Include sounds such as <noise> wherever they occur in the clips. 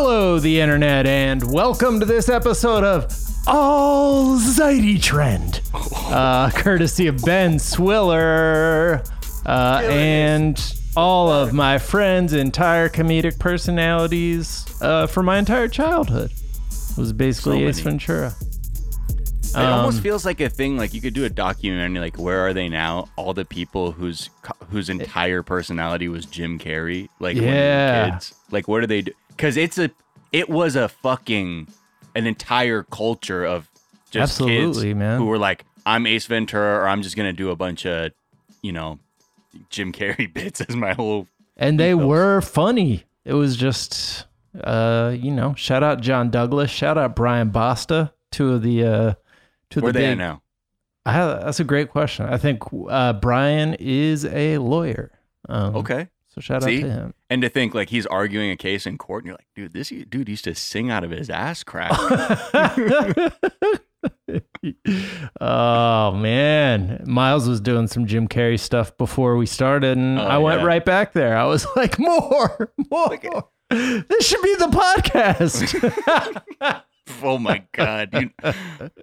Hello, the internet, and welcome to this episode of All Zeity Trend, <laughs> uh, courtesy of Ben Swiller uh, and all of my friends' entire comedic personalities uh, for my entire childhood. It was basically Ace. Ventura. It almost Um, feels like a thing. Like you could do a documentary, like where are they now? All the people whose whose entire personality was Jim Carrey, like when Yeah. kids. Like what do they do? Because it's a, it was a fucking, an entire culture of just Absolutely, kids man. who were like, I'm Ace Ventura, or I'm just gonna do a bunch of, you know, Jim Carrey <laughs> bits as my whole. and they were funny. It was just, uh, you know, shout out John Douglas, shout out Brian Basta, two of the, uh, of Where the they big, now? I have, that's a great question. I think uh, Brian is a lawyer. Um, Okay. So shout See? out to him. And to think like he's arguing a case in court, and you're like, dude, this dude used to sing out of his ass crack. <laughs> <laughs> oh man, Miles was doing some Jim Carrey stuff before we started, and Oh, I went yeah. right back there. I was <laughs> like, more, more. this should be the podcast. Oh my god, you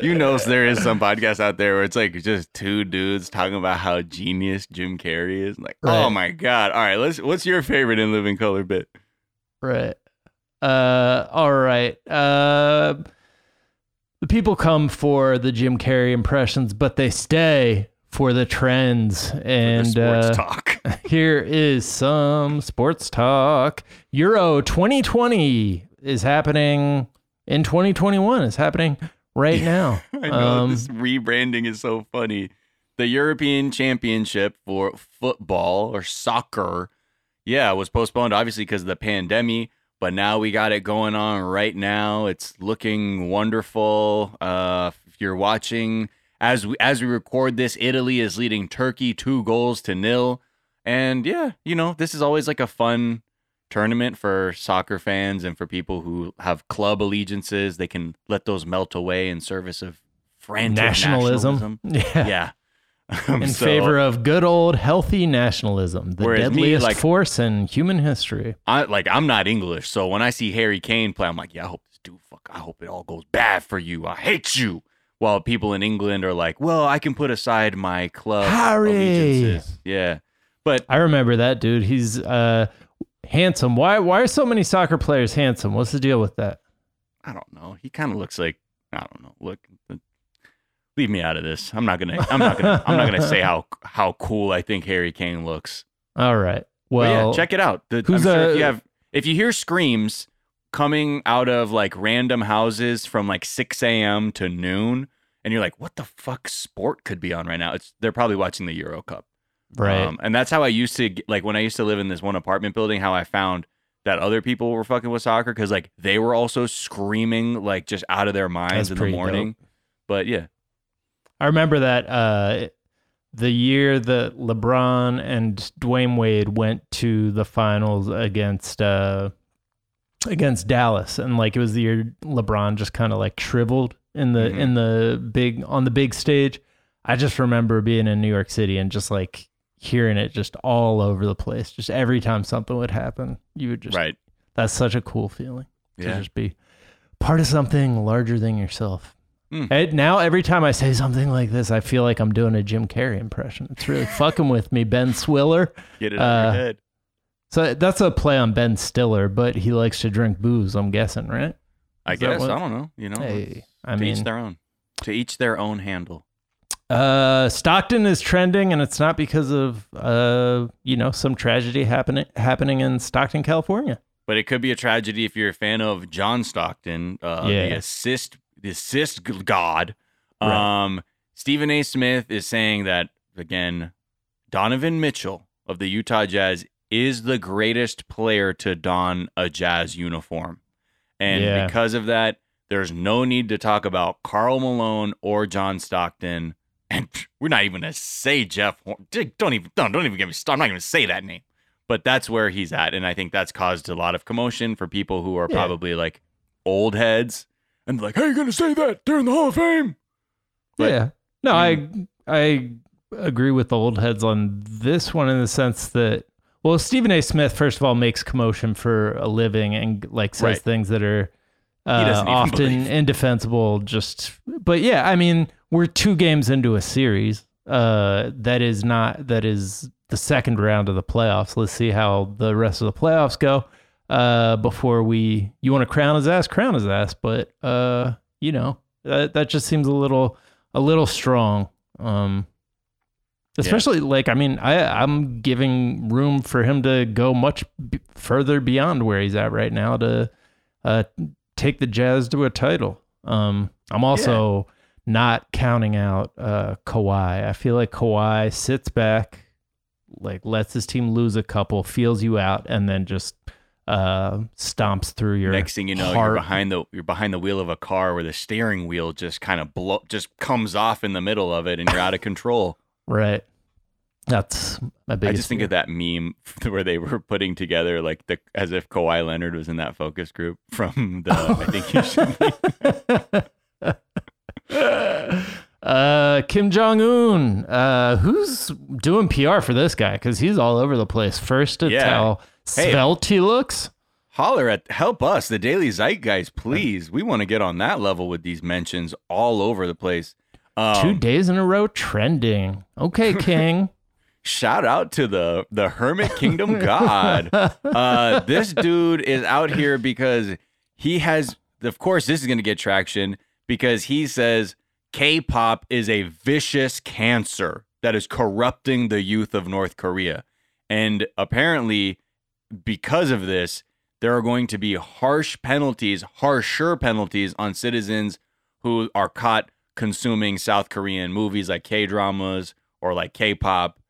you know <laughs> there is some podcast out there where it's like just two dudes talking about how genius Jim Carrey is. Like, oh my god. All right, let's. What's your favorite in Living Color bit? right. Uh, all right. Uh, the people come for the Jim Carrey impressions, but they stay for the trends. And the sports uh, talk. <laughs> Here is some sports talk. Euro 2020 is happening in 2021. It's happening right now. <laughs> I know Um, this rebranding is so funny. The European Championship for football or soccer, yeah, was postponed obviously because of the pandemic. But now we got it going on right now. It's looking wonderful. Uh, if you're watching as we as we record this, Italy is leading Turkey two goals to nil. And yeah, you know this is always like a fun tournament for soccer fans and for people who have club allegiances. They can let those melt away in service of frantic nationalism. nationalism. <laughs> Yeah. Yeah. Um, <laughs> In so favor of good old healthy nationalism, the Whereas me, deadliest like- force in human history. I like I'm not English, so when I see Harry Kane play, I'm like, yeah, I hope this dude fuck. I hope it all goes bad for you. I hate you. While people in England are like, well, I can put aside my club Harry. allegiances. Yeah, but I remember that dude. He's uh, handsome. Why? Why are so many soccer players handsome? What's the deal with that? I don't know. He kind of looks like I don't know. Look, leave me out of this. I'm not gonna. I'm not gonna. I'm not gonna say how how cool I think Harry Kane looks. All right. Well, yeah, check it out. The, I'm who's sure if uh, you have if you hear screams coming out of like random houses from like 6 a.m. to noon, and you're like, what the fuck sport could be on right now? It's they're probably watching the Euro Cup. Right. Um, and that's how I used to like when I used to live in this one apartment building. How I found that other people were fucking with soccer because like they were also screaming like just out of their minds That's in the morning. But yeah, I remember that uh, the year that LeBron and Dwyane Wade went to the finals against uh, against Dallas, and like it was the year LeBron just kind of like shriveled in the Mhm. in the big on the big stage. I just remember being in New York City and just like hearing it just all over the place. Just every time something would happen, you would just right. that's such a cool feeling to Yeah. just be part of something larger than yourself. Hmm. And now every time I say something like this, I feel like I'm doing a Jim Carrey impression. It's really <laughs> fucking with me, Ben Swiller. Get it out Uh, of your head. So that's a play on Ben Stiller, but he likes to drink booze. I'm guessing, right? I is guess I don't know. You know, Hey, I to each their own. To each their own handle. Uh, Stockton is trending, and it's not because of uh, you know, some tragedy happening happening in Stockton, California. But it could be a tragedy if you're a fan of John Stockton, uh, Yeah. the assist, the assist god. Right. Um, Stephen A. Smith is saying that again. Donovan Mitchell of the Utah Jazz is the greatest player to don a Jazz uniform, and Yeah. because of that, there's no need to talk about Karl Malone or John Stockton. And we're not even gonna say Jeff. Horn- Don't even don't, don't even get me started. I'm not even gonna say that name but that's where he's at and i think that's caused a lot of commotion for people who are Yeah. probably like old heads and like how are you gonna say that during the hall of fame But- yeah. No, I I agree with the old heads on this one in the sense that well, Stephen A. Smith, first of all, makes commotion for a living and like says Right. things that are uh, often believe. indefensible. Just, but yeah, I mean, we're two games into a series. Uh, that is not that is the second round of the playoffs. Let's see how the rest of the playoffs go. Uh, before we, you want to crown his ass, crown his ass. But uh, you know, that that just seems a little a little strong. Um, especially like I mean, I I'm giving room for him to go much b- further beyond where he's at right now to uh take the Jazz to a title. Um, I'm also not counting out uh Kawhi. I feel like Kawhi sits back, like lets his team lose a couple, feels you out, and then just uh stomps through your Next thing you know, heart. you're behind the you're behind the wheel of a car where the steering wheel just kind of blow just comes off in the middle of it and you're out of control. right. That's my biggest. I just think fear. of that meme <laughs> where they were putting together like the as if Kawhi Leonard was in that focus group from the I think you should <laughs> <laughs> uh, Kim Jong Un. Uh, who's doing PR for this guy? Because he's all over the place. First to Yeah. tell Hey. svelte he looks. holler at help us the Daily Zeitgeist please. We want to get on that level with these mentions all over the place. Um, Two days in a row trending. Okay, <laughs> King. shout out to the the Hermit Kingdom God. <laughs> Uh, this dude is out here because he has. Of course, this is going to get traction because he says K-pop is a vicious cancer that is corrupting the youth of North Korea, and apparently, because of this, there are going to be harsh penalties, harsher penalties on citizens who are caught consuming South Korean movies like K dramas or like K pop.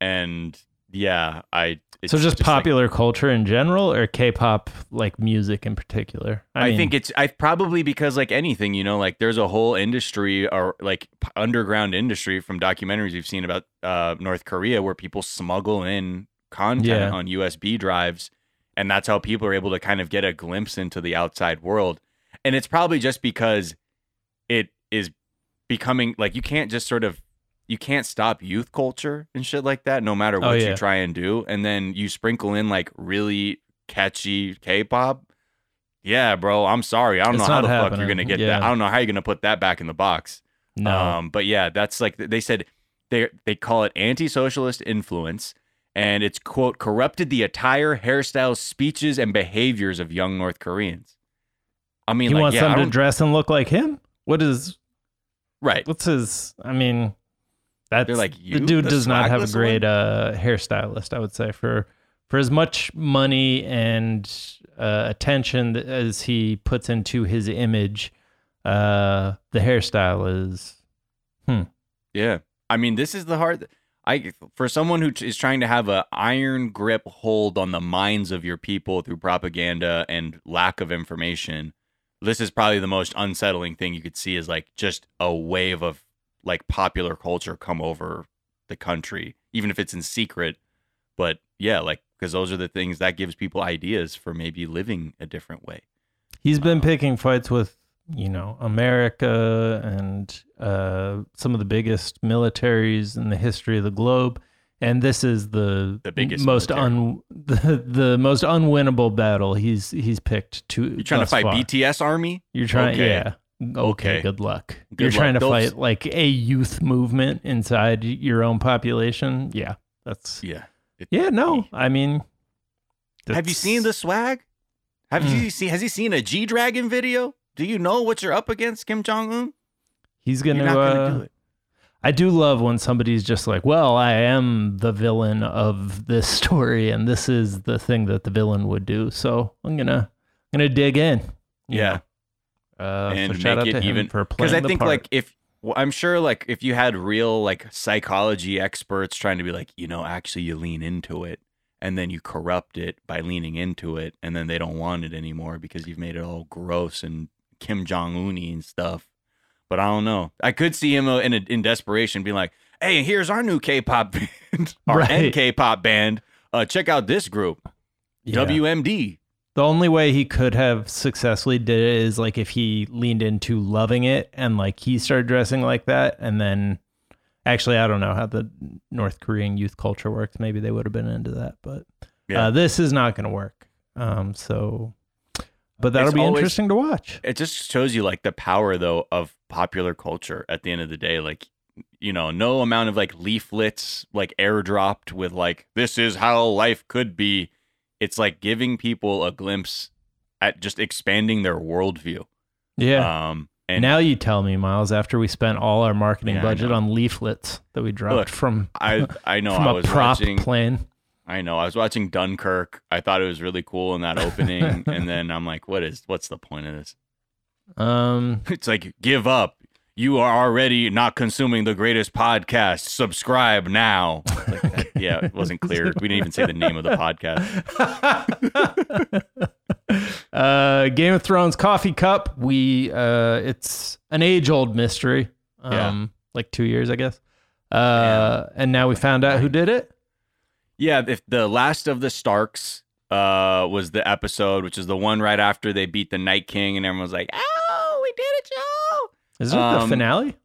And yeah, I. So just, like- popular culture in general, or K-pop like music in particular? I, mean, think it's I probably because like anything, you know, like there's a whole industry or like underground industry from documentaries we've seen about uh, North Korea where people smuggle in content Yeah. on USB drives, and that's how people are able to kind of get a glimpse into the outside world. And it's probably just because it is becoming like you can't just sort of you can't stop youth culture and shit like that no matter Oh, what yeah. you try and do and then you sprinkle in like really catchy k-pop yeah bro i'm sorry i don't It's know how the fuck you're gonna get Yeah. that i don't know how you're gonna put that back in the box no. um but yeah that's like they said they they call it anti-socialist influence and it's quote corrupted the attire hairstyles speeches and behaviors of young north koreans i mean he like, wants yeah, them to dress and look like him. What is right what's his? I mean, that's They're like, the "You, dude the does not have a swagless great uh, hairstylist. I would say for for as much money and uh, attention th- as he puts into his image, uh, the hairstyle is Yeah. I mean, this is the hard I for someone who is trying to have a iron grip hold on the minds of your people through propaganda and lack of information. This is probably the most unsettling thing you could see is like just a wave of like popular culture come over the country, even if it's in secret. But yeah, like because those are the things that gives people ideas for maybe living a different way. He's been Um, picking fights with, you know, America and uh, some of the biggest militaries in the history of the globe. And this is the, The biggest most military. un <laughs> the, the most unwinnable battle he's he's picked to. You're trying to fight far. BTS army? You're trying, Okay. yeah. Okay, Okay. good luck. Good You're luck. trying to Those- fight like a youth movement inside your own population. Yeah, that's Yeah. It- yeah. No, I mean, Have you seen the swag? Have Mm. you seen? Has he seen a G Dragon video? Do you know what you're up against, Kim Jong Un? He's You're gonna. not gonna uh, do it. I do love when somebody's just like, well, I am the villain of this <laughs> story, and this is the thing that the villain would do. So I'm gonna, I'm gonna dig in. Yeah, know. Uh, and so make out it even for playing because I think part. like if well, I'm sure like if you had real like psychology experts trying to be like, you know, actually you lean into it and then you corrupt it by leaning into it, and then they don't want it anymore because you've made it all gross and Kim Jong Un and stuff. But I don't know. I could see him uh, in a, in desperation being like, "Hey, here's our new K-pop <laughs> band, our Right. NK-pop band. Uh, check out this group, Yeah. WMD." The only way he could have successfully did it is like if he leaned into loving it and like he started dressing like that and then Actually, I don't know how the North Korean youth culture works. Maybe they would have been into that, but Yeah. uh, this is not going to work. Um, so, but that'll It's be always- interesting to watch. it just shows you like the power though of popular culture at the end of the day like you know no amount of like leaflets like airdropped with like this is how life could be it's like giving people a glimpse at just expanding their worldview Yeah. um and now you tell me, Miles. After we spent all our marketing Yeah, budget on leaflets that we dropped Look, from i <laughs> i know from i a was prop watching plane. i know i was watching dunkirk i thought it was really cool in that opening <laughs> and then i'm like what is what's the point of this Um, <laughs> It's like give up. You are already not consuming the greatest podcast. Subscribe now. Like yeah, it wasn't <laughs> clear. We didn't even say the name of the podcast. <laughs> uh, Game of Thrones coffee cup. We uh, it's an age old mystery. Um, Yeah. like two years, I guess. Uh, and now we found out who did it. Yeah, if the last of the Starks uh was the episode, which is the one right after they beat the Night King, and everyone's like, "Oh, we did it, Joe!" Is it the Um, finale?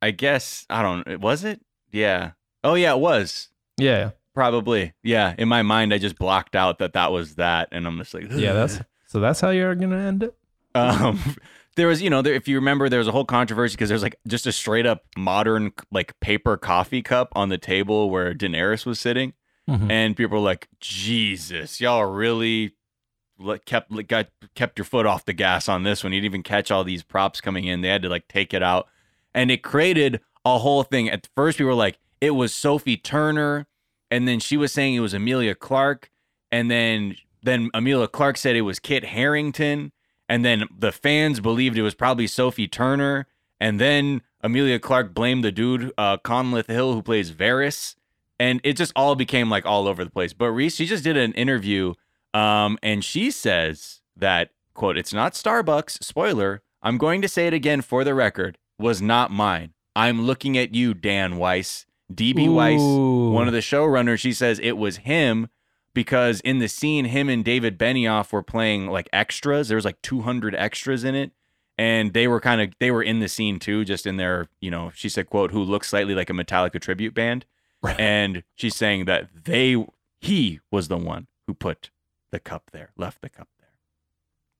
I guess I don't. Was it? Yeah. Oh yeah, it was Yeah, probably. Yeah. In my mind, I just blocked out that that was that, and I'm just like, yeah. That's so. That's how you're gonna end it. Um, <laughs> there was, you know, there, if you remember, there was a whole controversy because there's like just a straight up modern like paper coffee cup on the table where Daenerys was sitting, Mhm. and people were like, "Jesus, y'all really kept like, got kept your foot off the gas on this one. You didn't even catch all these props coming in. They had to like take it out, and it created a whole thing. At first, we were like, it was Sophie Turner, and then she was saying it was Emilia Clarke, and then then Emilia Clarke said it was Kit Harington, and then the fans believed it was probably Sophie Turner, and then Emilia Clarke blamed the dude uh, Conleth Hill who plays Varys, and it just all became like all over the place. But Reese, she just did an interview, um, and she says that quote, "It's not Starbucks." Spoiler. I'm going to say it again for the record. Was not mine. I'm looking at you, Dan Weiss. DB Weiss, one of the showrunners, she says it was him because in the scene, him and David Benioff were playing like extras. There was like 200 extras in it, and they were kind of they were in the scene too, just in their you know. She said, "quote Who looks slightly like a Metallica tribute band," Right. and she's saying that they he was the one who put the cup there, left the cup there.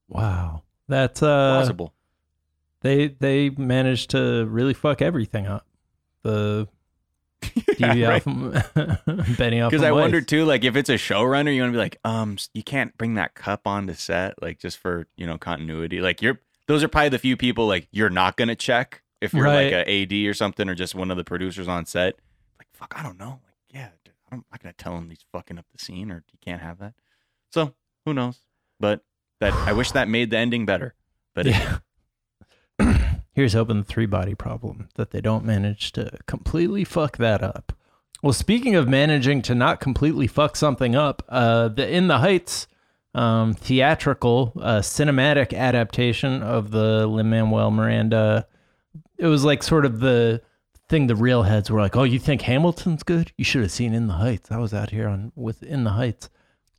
Wow, that's uh, Plausible. they they managed to really fuck everything up. The <laughs> DB right. <laughs> Benioff, Because I wonder too, like if it's a showrunner, you want to be like, um, you can't bring that cup onto set, like just for you know continuity. Like you're, those are probably the few people like you're not gonna check if you're like Right. a AD or something or just one of the producers on set. Like fuck, I don't know. Like yeah, I'm not gonna tell him he's fucking up the scene or you can't have that. So who knows? But that I wish that made the ending better. But Yeah. Here's hoping the three body problem that they don't manage to completely fuck that up. Well, speaking of managing to not completely fuck something up, uh, the In the Heights um, theatrical uh, cinematic adaptation of the Lin Manuel Miranda, it was like sort of the thing the real heads were like, "Oh, you think Hamilton's good? You should have seen In the Heights. I was out here on with In the Heights."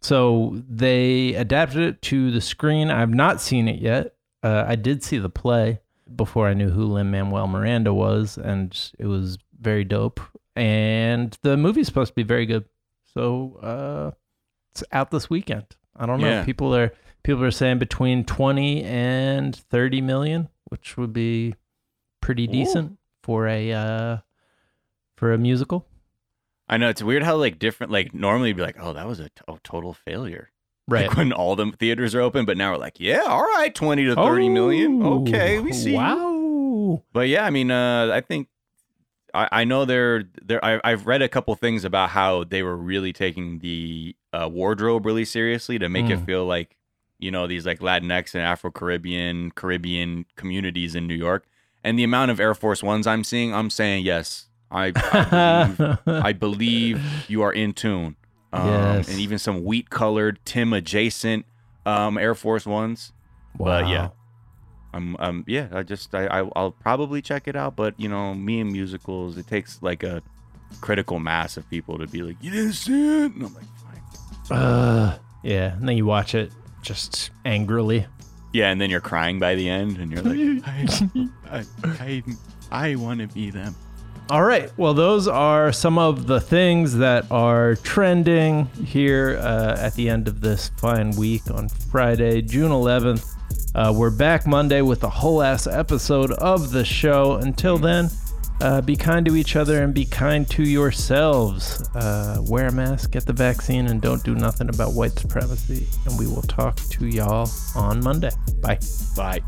So they adapted it to the screen. I've not seen it yet. Uh, I did see the play before I knew who Lin Manuel Miranda was, and it was very dope. And the movie's supposed to be very good. So uh, it's out this weekend. I don't know. Yeah. People are people are saying between twenty and thirty million, which would be pretty decent for a uh, for a musical. I know it's weird how like different. Like normally, you'd be like, oh, that was a t- oh, total failure. Right. Like when all the theaters are open, but now we're like, yeah, all right, 20 to 30 million. Oh, Okay, we see. Wow. But yeah, I mean, uh, I think I, I know they're I, I've read a couple things about how they were really taking the uh, wardrobe really seriously to make it Mm. feel like you know these like Latinx and Afro Caribbean Caribbean communities in New York, and the amount of Air Force Ones I'm seeing, I'm saying yes, I I believe, <laughs> I believe you are in tune. Um, Yes. And even some wheat colored Tim adjacent um, Air Force Ones. But yeah, I'm um yeah, I just I, I I'll probably check it out, but you know, me and musicals, it takes like a critical mass of people to be like, you didn't see it, and I'm like, fine. Uh, yeah, and then you watch it just angrily. Yeah, and then you're crying by the end, and you're like, <laughs> I I I, I want to be them. All right. Well, those are some of the things that are trending here uh, at the end of this fine week on Friday, June 11th. Uh, we're back Monday with a whole ass episode of the show. Until then, uh, be kind to each other and be kind to yourselves. Uh, wear a mask, get the vaccine, and don't do nothing about white supremacy. And we will talk to y'all on Monday. Bye. Bye.